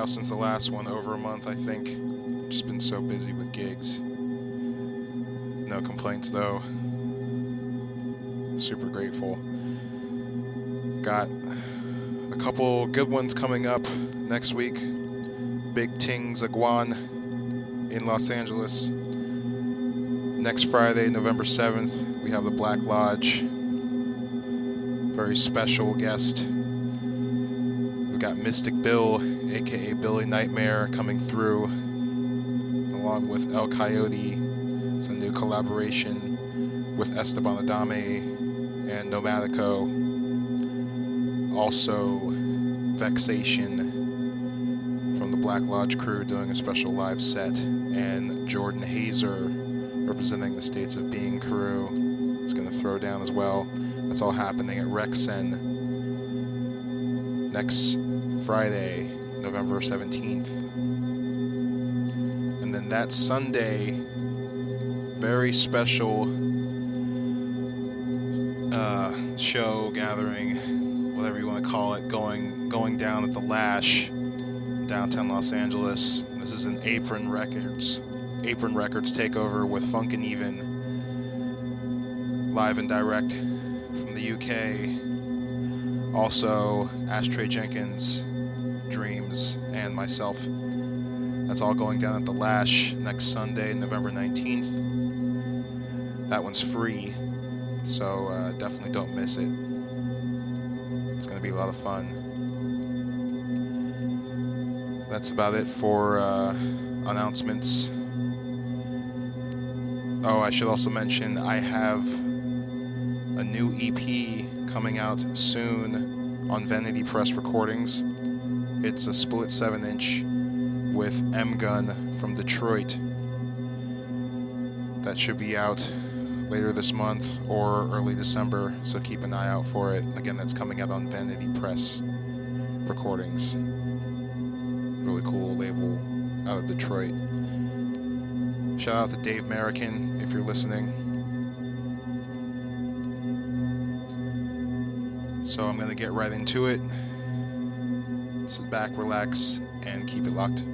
while since the last one, over a month, I think. Just been so busy with gigs. No complaints, though. Super grateful. Got a couple good ones coming up next week. Big Ting Aguan in Los Angeles. Next Friday, November 7th, we have the Black Lodge. Very special guest. We've got Mystic Bill, aka Billy Nightmare, coming through, along with El Coyote. It's a new collaboration with Esteban Adame and Nomadico. Also, Vexation from the Black Lodge crew doing a special live set, and Jordan Hazer representing the States of Being crew is going to throw down as well. That's all happening at Rexen next Friday, November 17th. And then that Sunday, very special uh, show gathering, whatever you want to call it, going going down at the Lash, downtown Los Angeles. This is an Apron Records, Apron Records takeover with Funkineven, live and direct from the UK. Also, Ashtray Jenkins, Dreams, and myself. That's all going down at the Lash next Sunday, November 19th. That one's free, so uh, definitely don't miss it. It's going to be a lot of fun. That's about it for uh, announcements. Oh, I should also mention I have a new EP coming out soon on Vanity Press Recordings. It's a split 7 inch with MGUN from Detroit. That should be out later this month or early December, so keep an eye out for it. Again, that's coming out on Vanity Press Recordings. Really cool label out of Detroit. Shout out to Dave American if you're listening. So I'm going to get right into it. Sit back, relax, and keep it locked.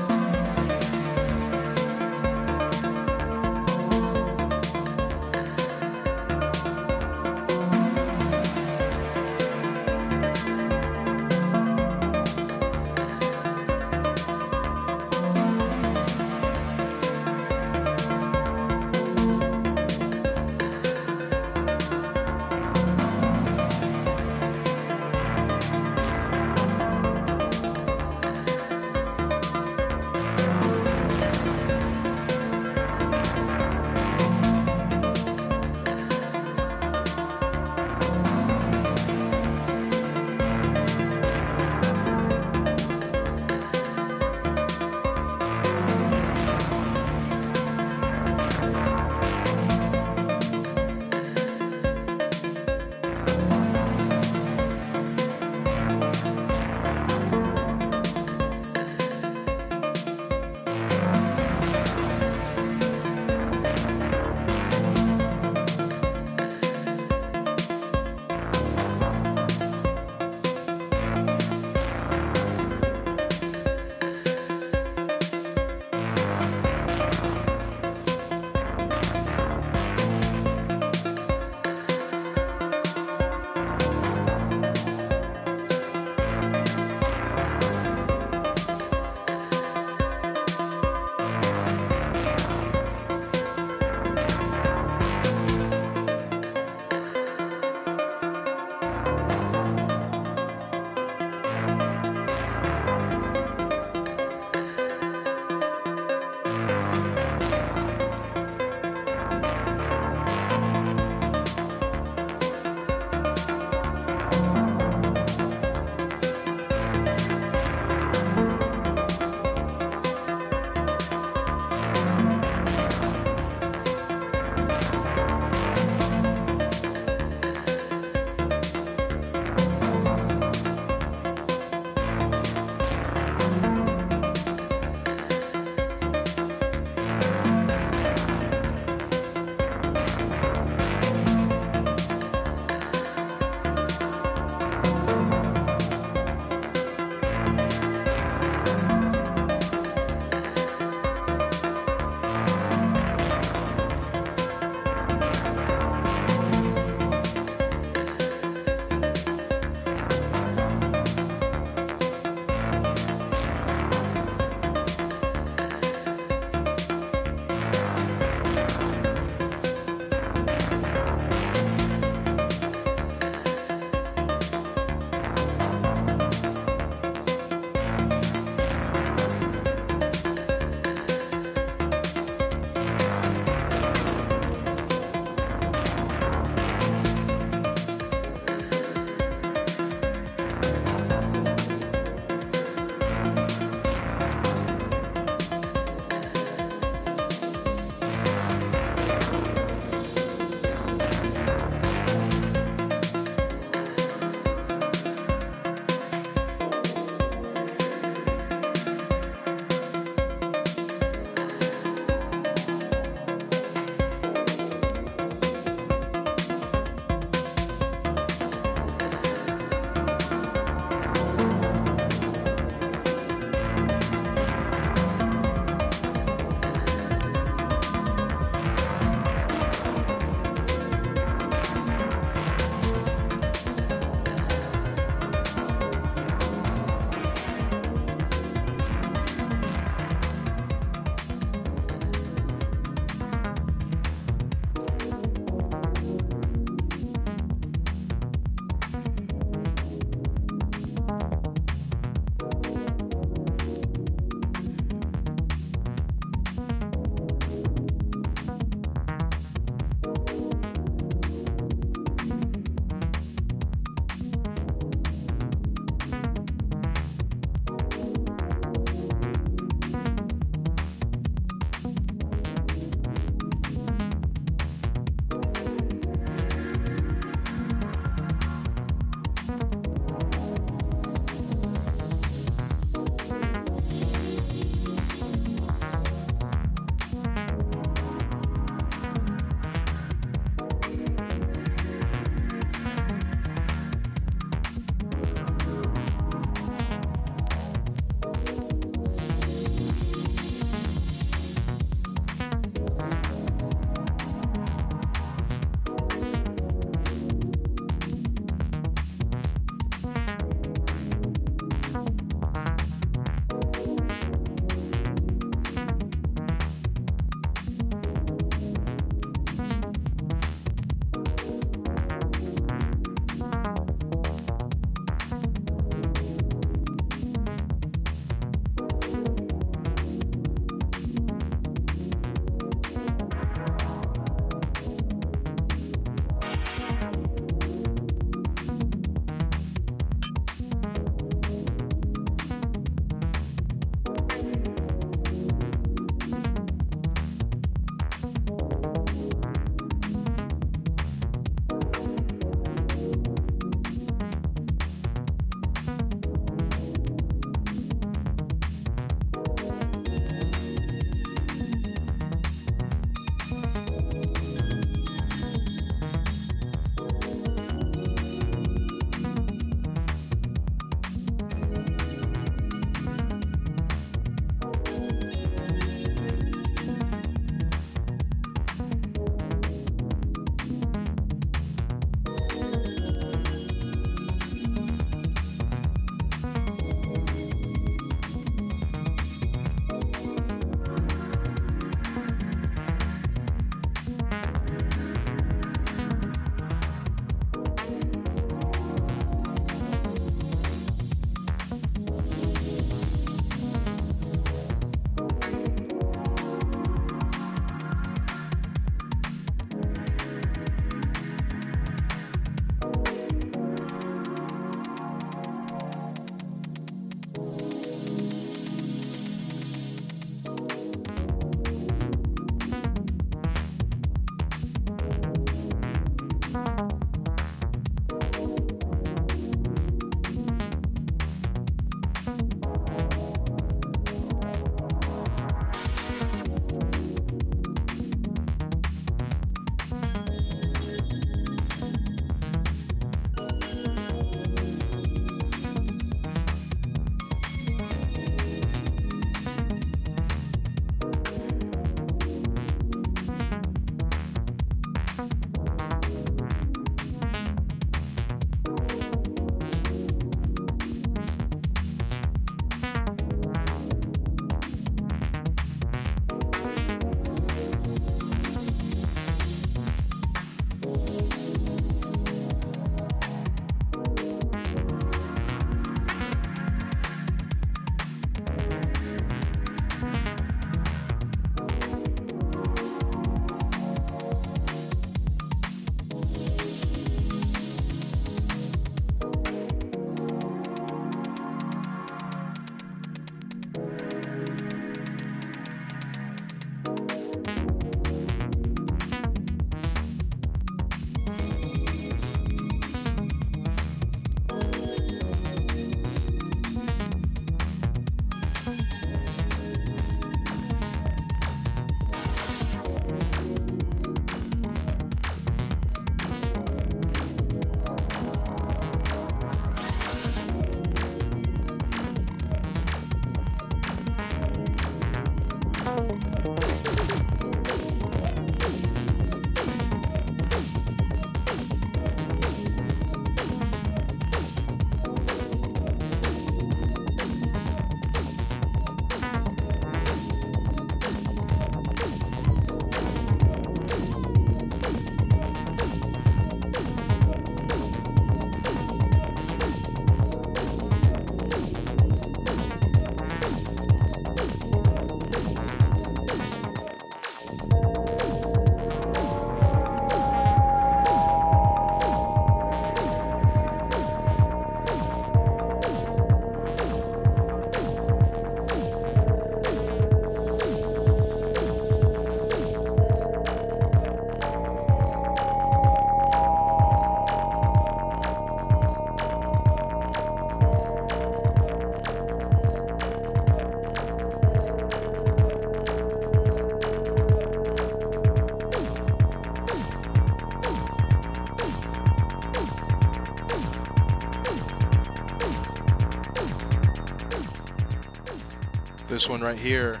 This one right here,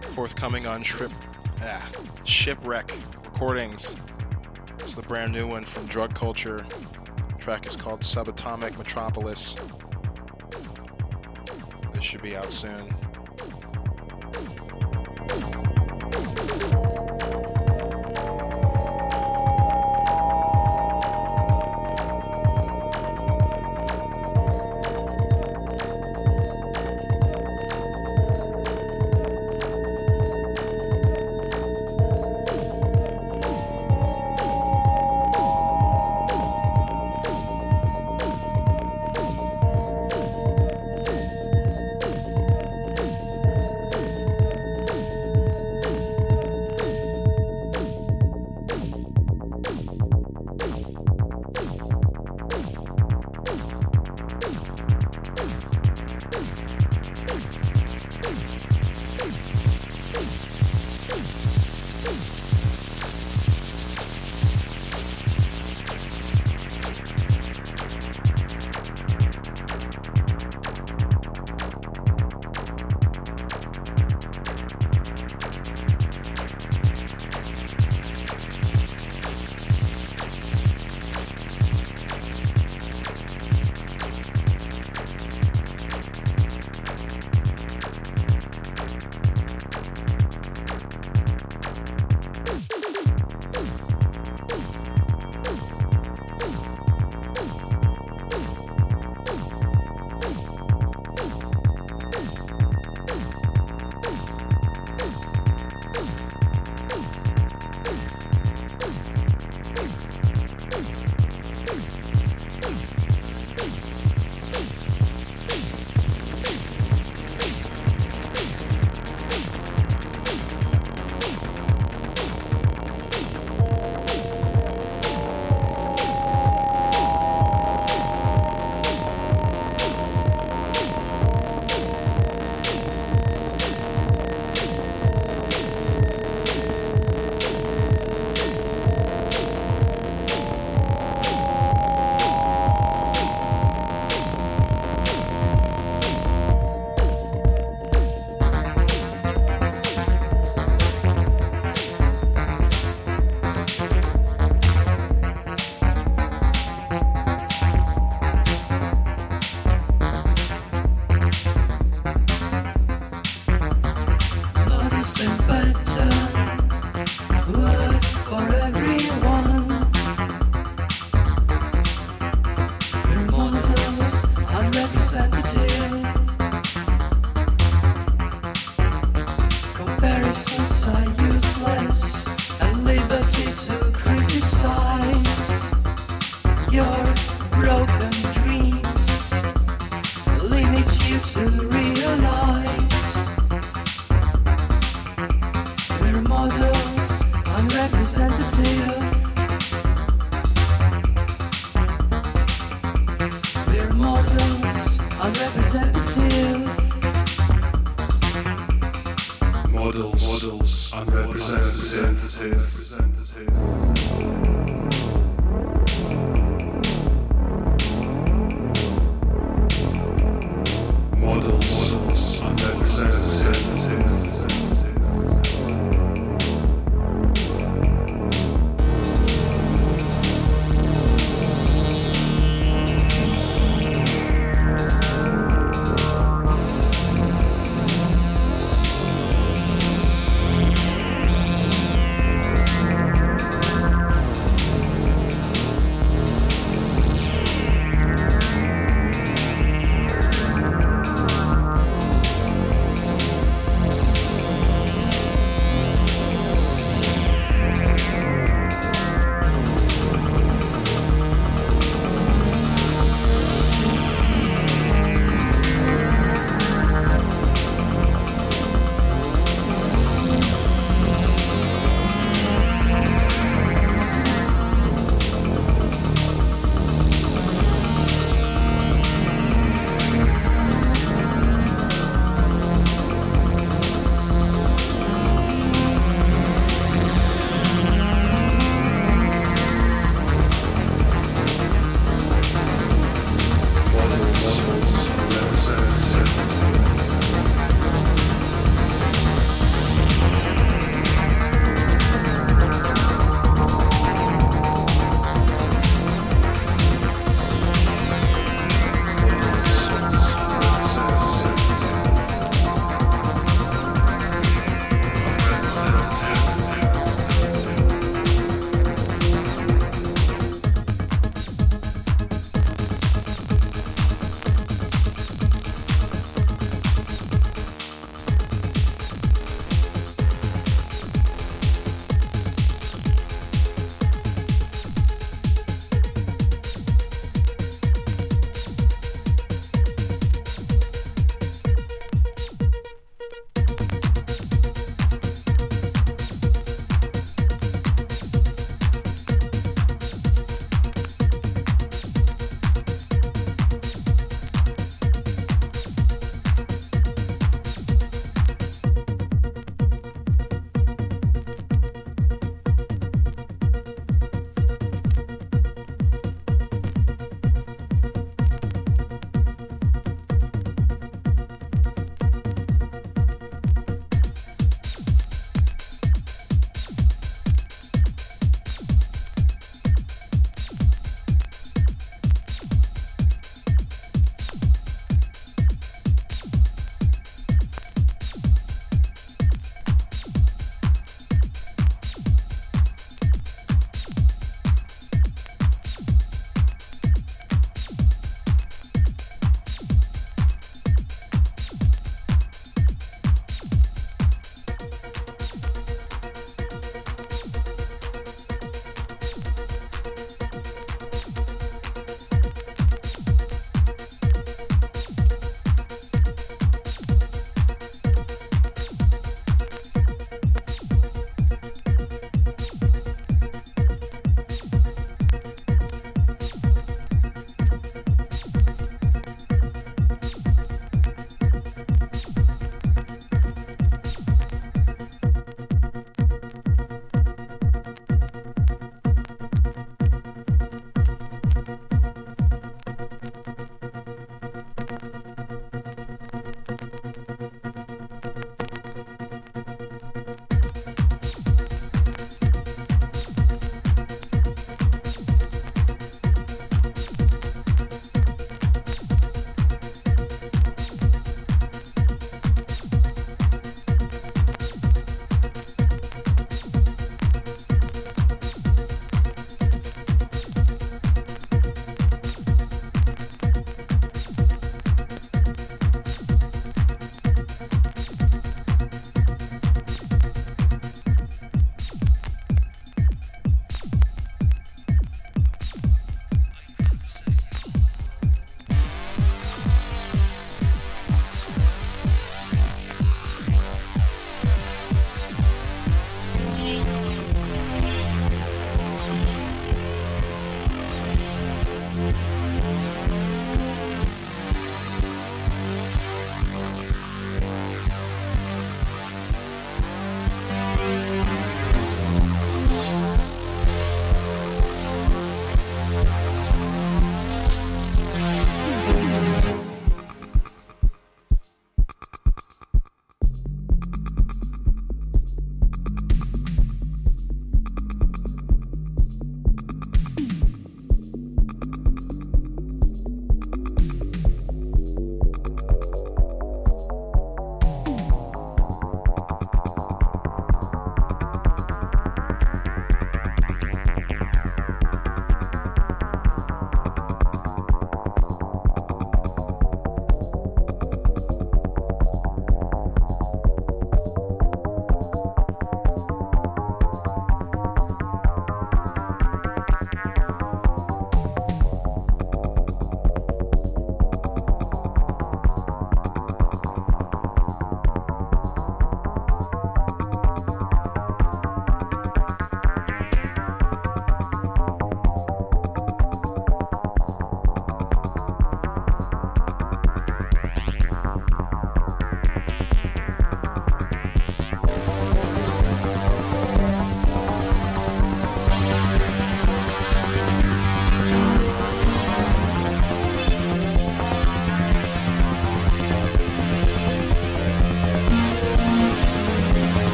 forthcoming on Ship, ah, Shipwreck Recordings. It's the brand new one from Drug Culture. The track is called Subatomic Metropolis. This should be out soon.